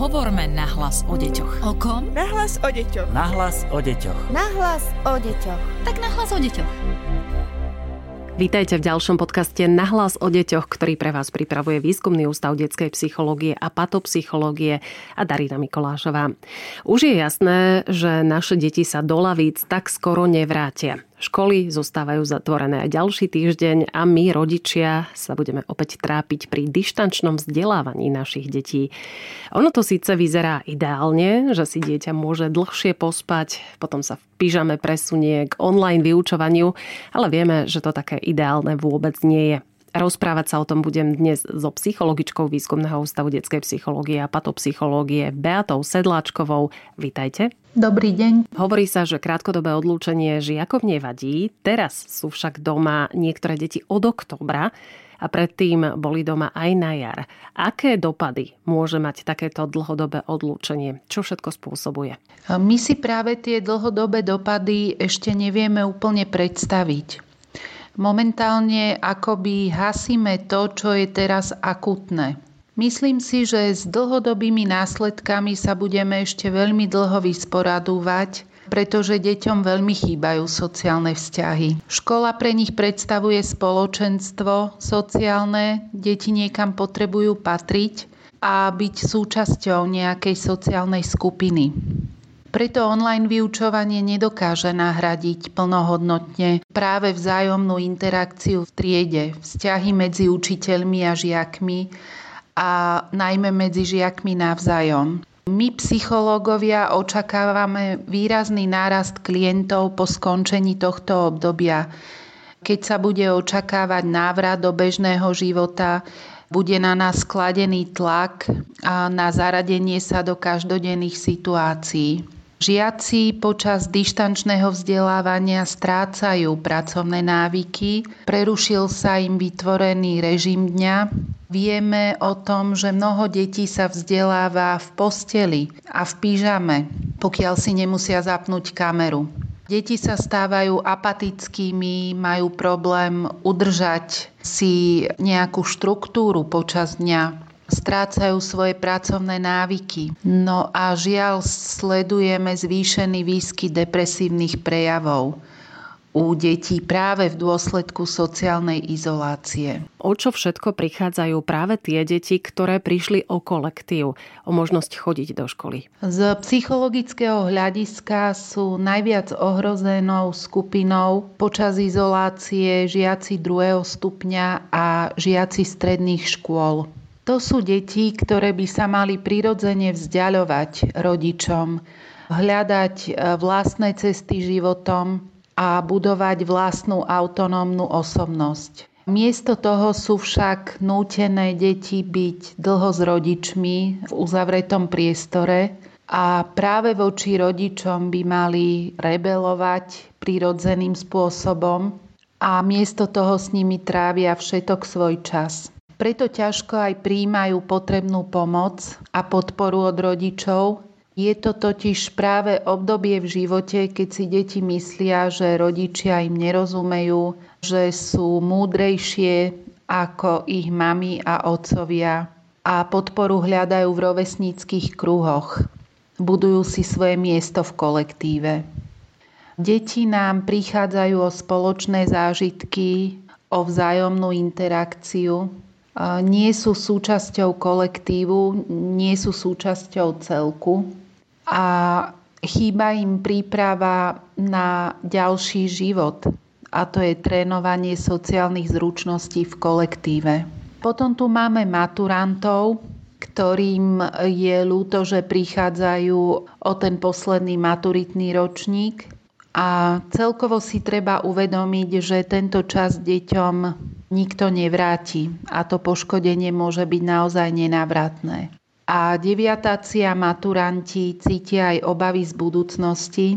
Hovorme nahlas o deťoch. O kom? Nahlas o deťoch. Nahlas o deťoch. Nahlas o deťoch. Tak nahlas o deťoch. Vítajte v ďalšom podcaste Nahlas o deťoch, ktorý pre vás pripravuje Výskumný ústav detskej psychológie a patopsychológie a Darina Mikolášová. Už je jasné, že naše deti sa do lavíc tak skoro nevrátia. Školy zostávajú zatvorené aj ďalší týždeň a my, rodičia, sa budeme opäť trápiť pri dištančnom vzdelávaní našich detí. Ono to síce vyzerá ideálne, že si dieťa môže dlhšie pospať, potom sa v pyžame presunie k online vyučovaniu, ale vieme, že to také ideálne vôbec nie je. Rozprávať sa o tom budem dnes so psychologičkou Výskumného ústavu detskej psychológie a patopsychológie Beatou Sedláčkovou. Vítajte. Dobrý deň. Hovorí sa, že krátkodobé odlúčenie žiakov nevadí. Teraz sú však doma niektoré deti od oktobra a predtým boli doma aj na jar. Aké dopady môže mať takéto dlhodobé odlúčenie? Čo všetko spôsobuje? My si práve tie dlhodobé dopady ešte nevieme úplne predstaviť. Momentálne akoby hasíme to, čo je teraz akutné. Myslím si, že s dlhodobými následkami sa budeme ešte veľmi dlho vysporadúvať, pretože deťom veľmi chýbajú sociálne vzťahy. Škola pre nich predstavuje spoločenstvo sociálne, deti niekam potrebujú patriť a byť súčasťou nejakej sociálnej skupiny. Preto online vyučovanie nedokáže nahradiť plnohodnotne práve vzájomnú interakciu v triede, vzťahy medzi učiteľmi a žiakmi a najmä medzi žiakmi navzájom. My, psychológovia, očakávame výrazný nárast klientov po skončení tohto obdobia. Keď sa bude očakávať návrat do bežného života, bude na nás skladený tlak a na zaradenie sa do každodenných situácií. Žiaci počas dištančného vzdelávania strácajú pracovné návyky, prerušil sa im vytvorený režim dňa. Vieme o tom, že mnoho detí sa vzdeláva v posteli a v pyžame, pokiaľ si nemusia zapnúť kameru. Deti sa stávajú apatickými, majú problém udržať si nejakú štruktúru počas dňa strácajú svoje pracovné návyky. No a žiaľ sledujeme zvýšený výskyt depresívnych prejavov u detí práve v dôsledku sociálnej izolácie. O čo všetko prichádzajú práve tie deti, ktoré prišli o kolektív, o možnosť chodiť do školy? Z psychologického hľadiska sú najviac ohrozenou skupinou počas izolácie žiaci druhého stupňa a žiaci stredných škôl. To sú deti, ktoré by sa mali prirodzene vzdialovať rodičom, hľadať e, vlastné cesty životom a budovať vlastnú autonómnu osobnosť. Miesto toho sú však nútené deti byť dlho s rodičmi v uzavretom priestore a práve voči rodičom by mali rebelovať prirodzeným spôsobom a miesto toho s nimi trávia všetok svoj čas preto ťažko aj príjmajú potrebnú pomoc a podporu od rodičov. Je to totiž práve obdobie v živote, keď si deti myslia, že rodičia im nerozumejú, že sú múdrejšie ako ich mami a otcovia a podporu hľadajú v rovesníckých kruhoch. Budujú si svoje miesto v kolektíve. Deti nám prichádzajú o spoločné zážitky, o vzájomnú interakciu, nie sú súčasťou kolektívu, nie sú súčasťou celku. A chýba im príprava na ďalší život. A to je trénovanie sociálnych zručností v kolektíve. Potom tu máme maturantov, ktorým je ľúto, že prichádzajú o ten posledný maturitný ročník. A celkovo si treba uvedomiť, že tento čas deťom nikto nevráti a to poškodenie môže byť naozaj nenávratné. A deviatáci a maturanti cítia aj obavy z budúcnosti.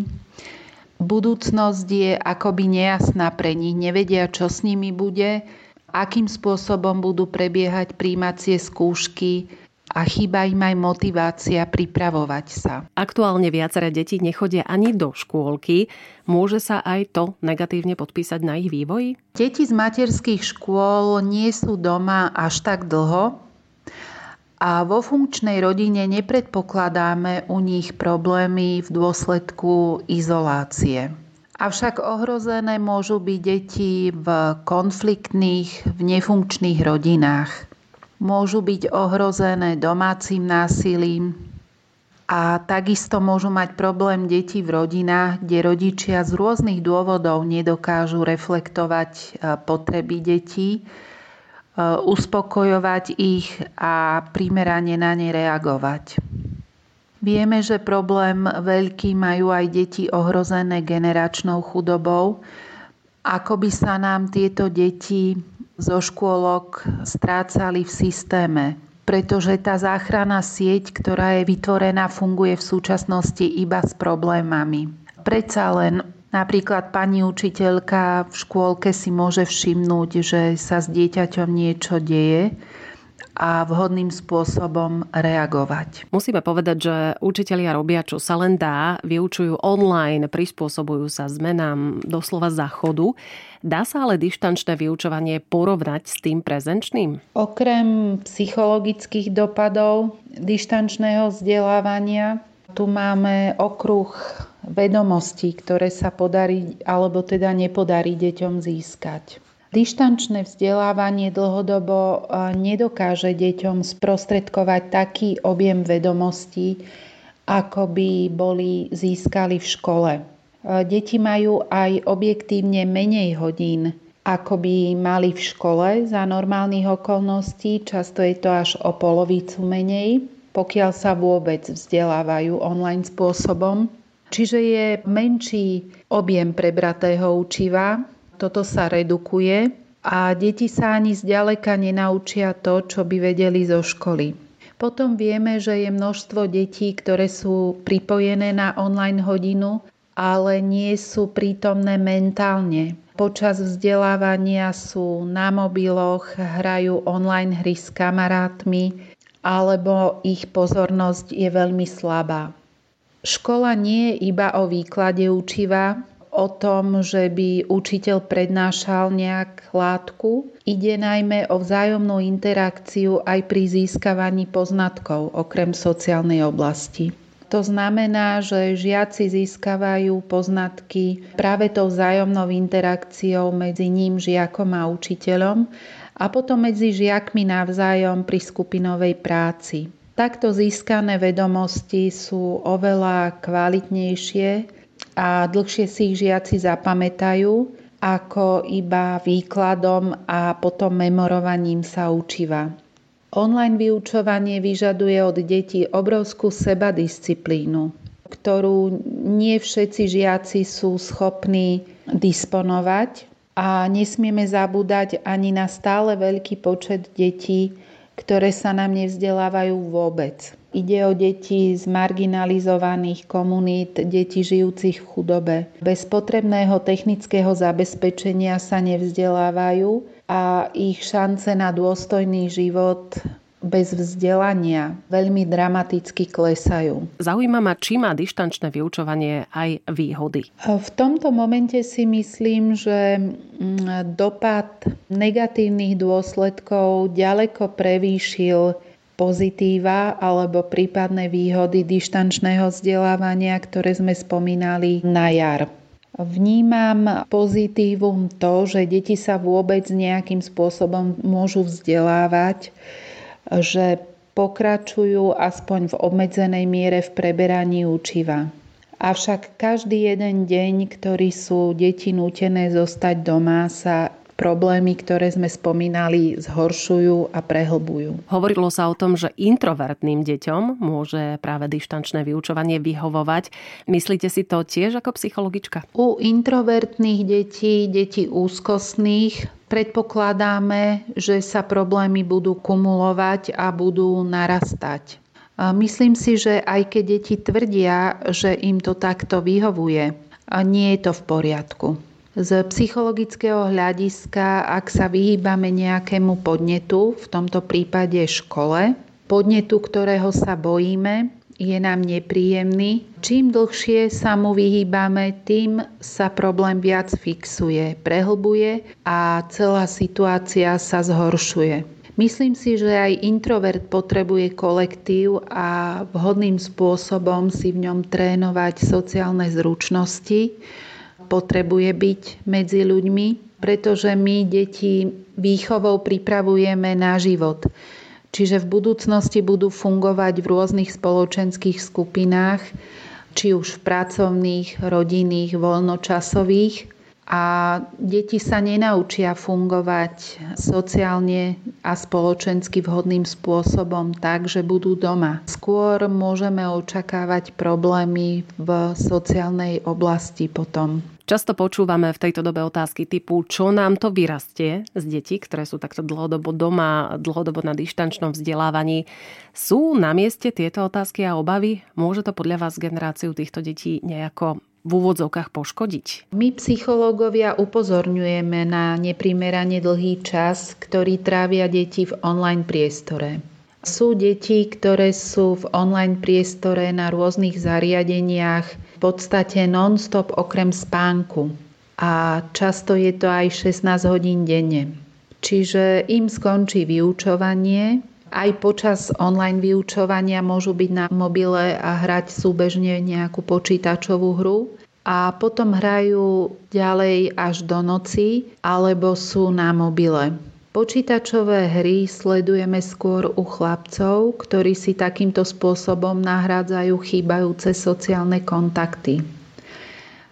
Budúcnosť je akoby nejasná pre nich, nevedia, čo s nimi bude, akým spôsobom budú prebiehať príjmacie skúšky, a chýba im aj motivácia pripravovať sa. Aktuálne viaceré deti nechodia ani do škôlky. Môže sa aj to negatívne podpísať na ich vývoji? Deti z materských škôl nie sú doma až tak dlho A vo funkčnej rodine nepredpokladáme u nich problémy v dôsledku izolácie. Avšak ohrozené môžu byť deti v konfliktných, v nefunkčných rodinách. Môžu byť ohrozené domácim násilím, a takisto môžu mať problém deti v rodinách, kde rodičia z rôznych dôvodov nedokážu reflektovať e, potreby detí, e, uspokojovať ich a primerane na ne reagovať. Vieme, že problém veľký majú aj deti ohrozené generačnou chudobou. Ako by sa nám tieto deti zo škôlok strácali v systéme, pretože tá záchranná sieť, ktorá je vytvorená, funguje v súčasnosti iba s problémami. Predsa len Napríklad pani učiteľka v škôlke si môže všimnúť, že sa s dieťaťom niečo deje a vhodným spôsobom reagovať. Musíme povedať, že učitelia robia, čo sa len dá, vyučujú online, prispôsobujú sa zmenám doslova záchodu. Dá sa ale dištančné vyučovanie porovnať s tým prezenčným? Okrem psychologických dopadov dištančného vzdelávania tu máme okruh vedomostí, ktoré sa podarí alebo teda nepodarí deťom získať. Dištančné vzdelávanie dlhodobo nedokáže deťom sprostredkovať taký objem vedomostí, ako by boli získali v škole. Deti majú aj objektívne menej hodín, ako by mali v škole za normálnych okolností. Často je to až o polovicu menej, pokiaľ sa vôbec vzdelávajú online spôsobom. Čiže je menší objem prebratého učiva, toto sa redukuje a deti sa ani zďaleka nenaučia to, čo by vedeli zo školy. Potom vieme, že je množstvo detí, ktoré sú pripojené na online hodinu, ale nie sú prítomné mentálne. Počas vzdelávania sú na mobiloch, hrajú online hry s kamarátmi, alebo ich pozornosť je veľmi slabá. Škola nie je iba o výklade učiva, o tom, že by učiteľ prednášal nejak látku. Ide najmä o vzájomnú interakciu aj pri získavaní poznatkov, okrem sociálnej oblasti. To znamená, že žiaci získavajú poznatky práve tou vzájomnou interakciou medzi ním, žiakom a učiteľom a potom medzi žiakmi navzájom pri skupinovej práci. Takto získané vedomosti sú oveľa kvalitnejšie a dlhšie si ich žiaci zapamätajú ako iba výkladom a potom memorovaním sa učiva. Online vyučovanie vyžaduje od detí obrovskú sebadisciplínu, ktorú nie všetci žiaci sú schopní disponovať a nesmieme zabúdať ani na stále veľký počet detí, ktoré sa nám nevzdelávajú vôbec. Ide o deti z marginalizovaných komunít, deti žijúcich v chudobe. Bez potrebného technického zabezpečenia sa nevzdelávajú a ich šance na dôstojný život bez vzdelania veľmi dramaticky klesajú. Zaujíma ma, či má dištančné vyučovanie aj výhody. V tomto momente si myslím, že mm, dopad negatívnych dôsledkov ďaleko prevýšil pozitíva alebo prípadné výhody dištančného vzdelávania, ktoré sme spomínali na jar. Vnímam pozitívum to, že deti sa vôbec nejakým spôsobom môžu vzdelávať, že pokračujú aspoň v obmedzenej miere v preberaní učiva. Avšak každý jeden deň, ktorý sú deti nútené zostať doma, sa problémy, ktoré sme spomínali, zhoršujú a prehlbujú. Hovorilo sa o tom, že introvertným deťom môže práve dištančné vyučovanie vyhovovať. Myslíte si to tiež ako psychologička? U introvertných detí, detí úzkostných, predpokladáme, že sa problémy budú kumulovať a budú narastať. Myslím si, že aj keď deti tvrdia, že im to takto vyhovuje, nie je to v poriadku. Z psychologického hľadiska, ak sa vyhýbame nejakému podnetu, v tomto prípade škole, podnetu, ktorého sa bojíme, je nám nepríjemný. Čím dlhšie sa mu vyhýbame, tým sa problém viac fixuje, prehlbuje a celá situácia sa zhoršuje. Myslím si, že aj introvert potrebuje kolektív a vhodným spôsobom si v ňom trénovať sociálne zručnosti. Potrebuje byť medzi ľuďmi, pretože my deti výchovou pripravujeme na život. Čiže v budúcnosti budú fungovať v rôznych spoločenských skupinách, či už v pracovných, rodinných, voľnočasových a deti sa nenaučia fungovať sociálne a spoločensky vhodným spôsobom tak, že budú doma. Skôr môžeme očakávať problémy v sociálnej oblasti potom. Často počúvame v tejto dobe otázky typu, čo nám to vyrastie z detí, ktoré sú takto dlhodobo doma, dlhodobo na dištančnom vzdelávaní. Sú na mieste tieto otázky a obavy? Môže to podľa vás generáciu týchto detí nejako v úvodzovkách poškodiť? My psychológovia upozorňujeme na neprimerane dlhý čas, ktorý trávia deti v online priestore. Sú deti, ktoré sú v online priestore na rôznych zariadeniach v podstate non-stop okrem spánku. A často je to aj 16 hodín denne. Čiže im skončí vyučovanie, aj počas online vyučovania môžu byť na mobile a hrať súbežne nejakú počítačovú hru a potom hrajú ďalej až do noci alebo sú na mobile. Počítačové hry sledujeme skôr u chlapcov, ktorí si takýmto spôsobom nahrádzajú chýbajúce sociálne kontakty.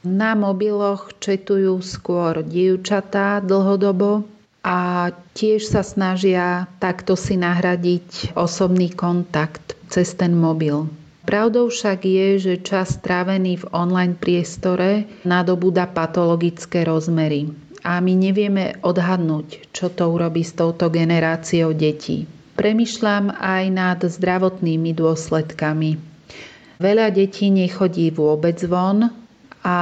Na mobiloch četujú skôr dievčatá dlhodobo, a tiež sa snažia takto si nahradiť osobný kontakt cez ten mobil. Pravdou však je, že čas strávený v online priestore nadobúda patologické rozmery a my nevieme odhadnúť, čo to urobí s touto generáciou detí. Premýšľam aj nad zdravotnými dôsledkami. Veľa detí nechodí vôbec von, a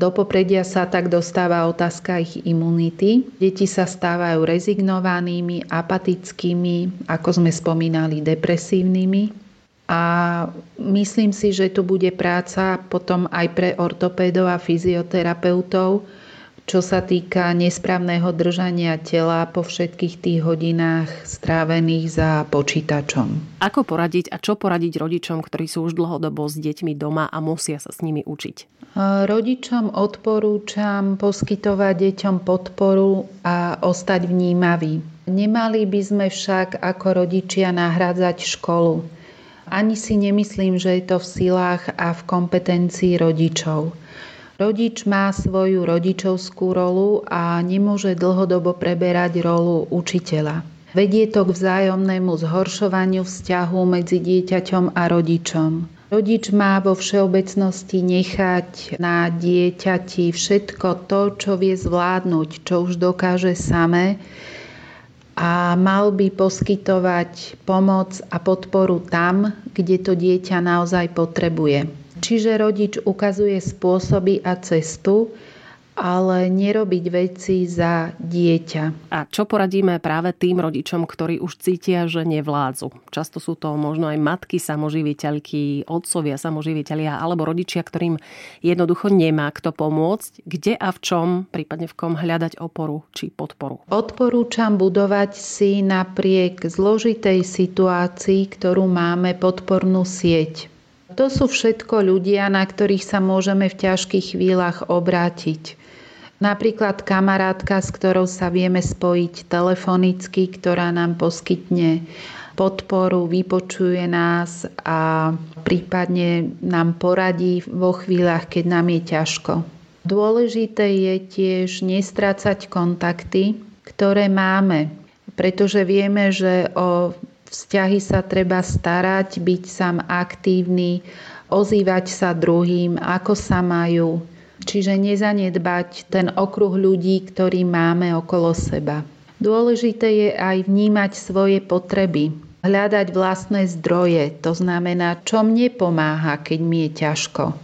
do popredia sa tak dostáva otázka ich imunity. Deti sa stávajú rezignovanými, apatickými, ako sme spomínali, depresívnymi. A myslím si, že tu bude práca potom aj pre ortopédov a fyzioterapeutov, čo sa týka nesprávneho držania tela po všetkých tých hodinách strávených za počítačom. Ako poradiť a čo poradiť rodičom, ktorí sú už dlhodobo s deťmi doma a musia sa s nimi učiť? Rodičom odporúčam poskytovať deťom podporu a ostať vnímavý. Nemali by sme však ako rodičia nahrádzať školu. Ani si nemyslím, že je to v silách a v kompetencii rodičov. Rodič má svoju rodičovskú rolu a nemôže dlhodobo preberať rolu učiteľa. Vedie to k vzájomnému zhoršovaniu vzťahu medzi dieťaťom a rodičom. Rodič má vo všeobecnosti nechať na dieťati všetko to, čo vie zvládnuť, čo už dokáže samé a mal by poskytovať pomoc a podporu tam, kde to dieťa naozaj potrebuje. Čiže rodič ukazuje spôsoby a cestu, ale nerobiť veci za dieťa. A čo poradíme práve tým rodičom, ktorí už cítia, že nevládzu? Často sú to možno aj matky samoživiteľky, otcovia samoživiteľia alebo rodičia, ktorým jednoducho nemá kto pomôcť. Kde a v čom, prípadne v kom hľadať oporu či podporu? Odporúčam budovať si napriek zložitej situácii, ktorú máme podpornú sieť to sú všetko ľudia, na ktorých sa môžeme v ťažkých chvíľach obrátiť. Napríklad kamarátka, s ktorou sa vieme spojiť telefonicky, ktorá nám poskytne podporu, vypočuje nás a prípadne nám poradí vo chvíľach, keď nám je ťažko. Dôležité je tiež nestrácať kontakty, ktoré máme, pretože vieme, že o vzťahy sa treba starať, byť sám aktívny, ozývať sa druhým, ako sa majú. Čiže nezanedbať ten okruh ľudí, ktorý máme okolo seba. Dôležité je aj vnímať svoje potreby, hľadať vlastné zdroje, to znamená, čo mne pomáha, keď mi je ťažko.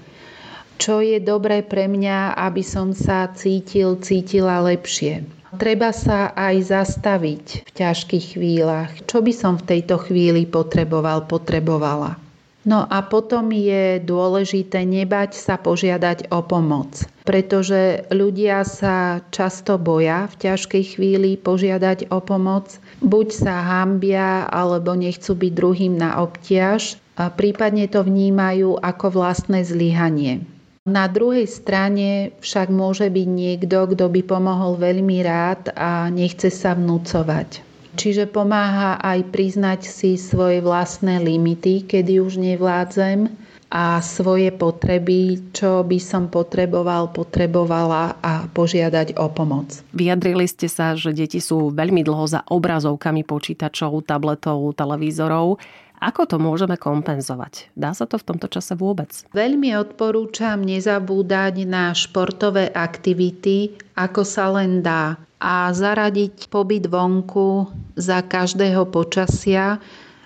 Čo je dobré pre mňa, aby som sa cítil, cítila lepšie Treba sa aj zastaviť v ťažkých chvíľach. Čo by som v tejto chvíli potreboval, potrebovala. No a potom je dôležité nebať sa požiadať o pomoc, pretože ľudia sa často boja v ťažkej chvíli požiadať o pomoc. Buď sa hambia, alebo nechcú byť druhým na obtiaž, a prípadne to vnímajú ako vlastné zlyhanie. Na druhej strane však môže byť niekto, kto by pomohol veľmi rád a nechce sa vnúcovať. Čiže pomáha aj priznať si svoje vlastné limity, kedy už nevládzem a svoje potreby, čo by som potreboval, potrebovala a požiadať o pomoc. Vyjadrili ste sa, že deti sú veľmi dlho za obrazovkami počítačov, tabletov, televízorov. Ako to môžeme kompenzovať? Dá sa to v tomto čase vôbec? Veľmi odporúčam nezabúdať na športové aktivity, ako sa len dá a zaradiť pobyt vonku za každého počasia,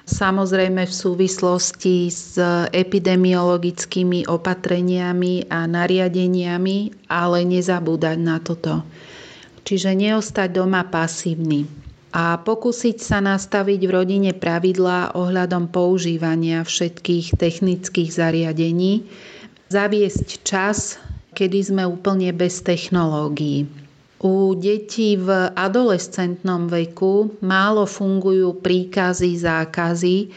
samozrejme v súvislosti s epidemiologickými opatreniami a nariadeniami, ale nezabúdať na toto. Čiže neostať doma pasívny a pokúsiť sa nastaviť v rodine pravidlá ohľadom používania všetkých technických zariadení, zaviesť čas, kedy sme úplne bez technológií. U detí v adolescentnom veku málo fungujú príkazy, zákazy.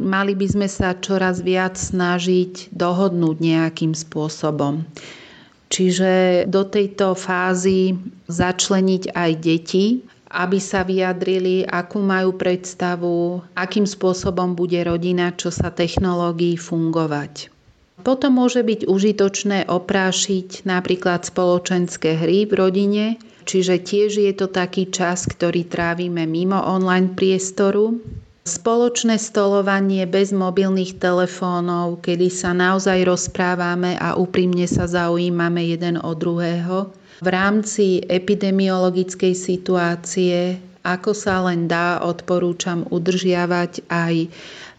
Mali by sme sa čoraz viac snažiť dohodnúť nejakým spôsobom. Čiže do tejto fázy začleniť aj deti, aby sa vyjadrili, akú majú predstavu, akým spôsobom bude rodina, čo sa technológií fungovať. Potom môže byť užitočné oprášiť napríklad spoločenské hry v rodine, čiže tiež je to taký čas, ktorý trávime mimo online priestoru. Spoločné stolovanie bez mobilných telefónov, kedy sa naozaj rozprávame a úprimne sa zaujímame jeden o druhého. V rámci epidemiologickej situácie, ako sa len dá, odporúčam udržiavať aj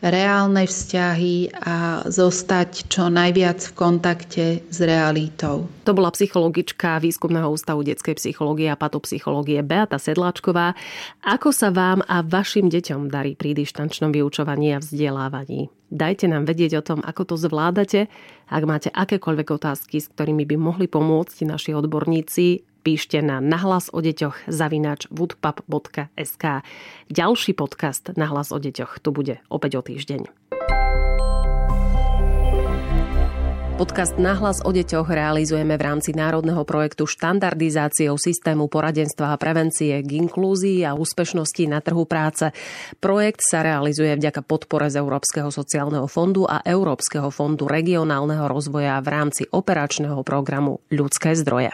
reálne vzťahy a zostať čo najviac v kontakte s realitou. To bola psychologička Výskumného ústavu detskej psychológie a patopsychológie Beata Sedláčková. Ako sa vám a vašim deťom darí pri dištančnom vyučovaní a vzdelávaní? Dajte nám vedieť o tom, ako to zvládate. Ak máte akékoľvek otázky, s ktorými by mohli pomôcť naši odborníci, píšte na nahlas o deťoch zavinač woodpub.sk. Ďalší podcast Nahlas o deťoch tu bude opäť o týždeň. Podcast Nahlas o deťoch realizujeme v rámci národného projektu štandardizáciou systému poradenstva a prevencie k inklúzii a úspešnosti na trhu práce. Projekt sa realizuje vďaka podpore z Európskeho sociálneho fondu a Európskeho fondu regionálneho rozvoja v rámci operačného programu Ľudské zdroje.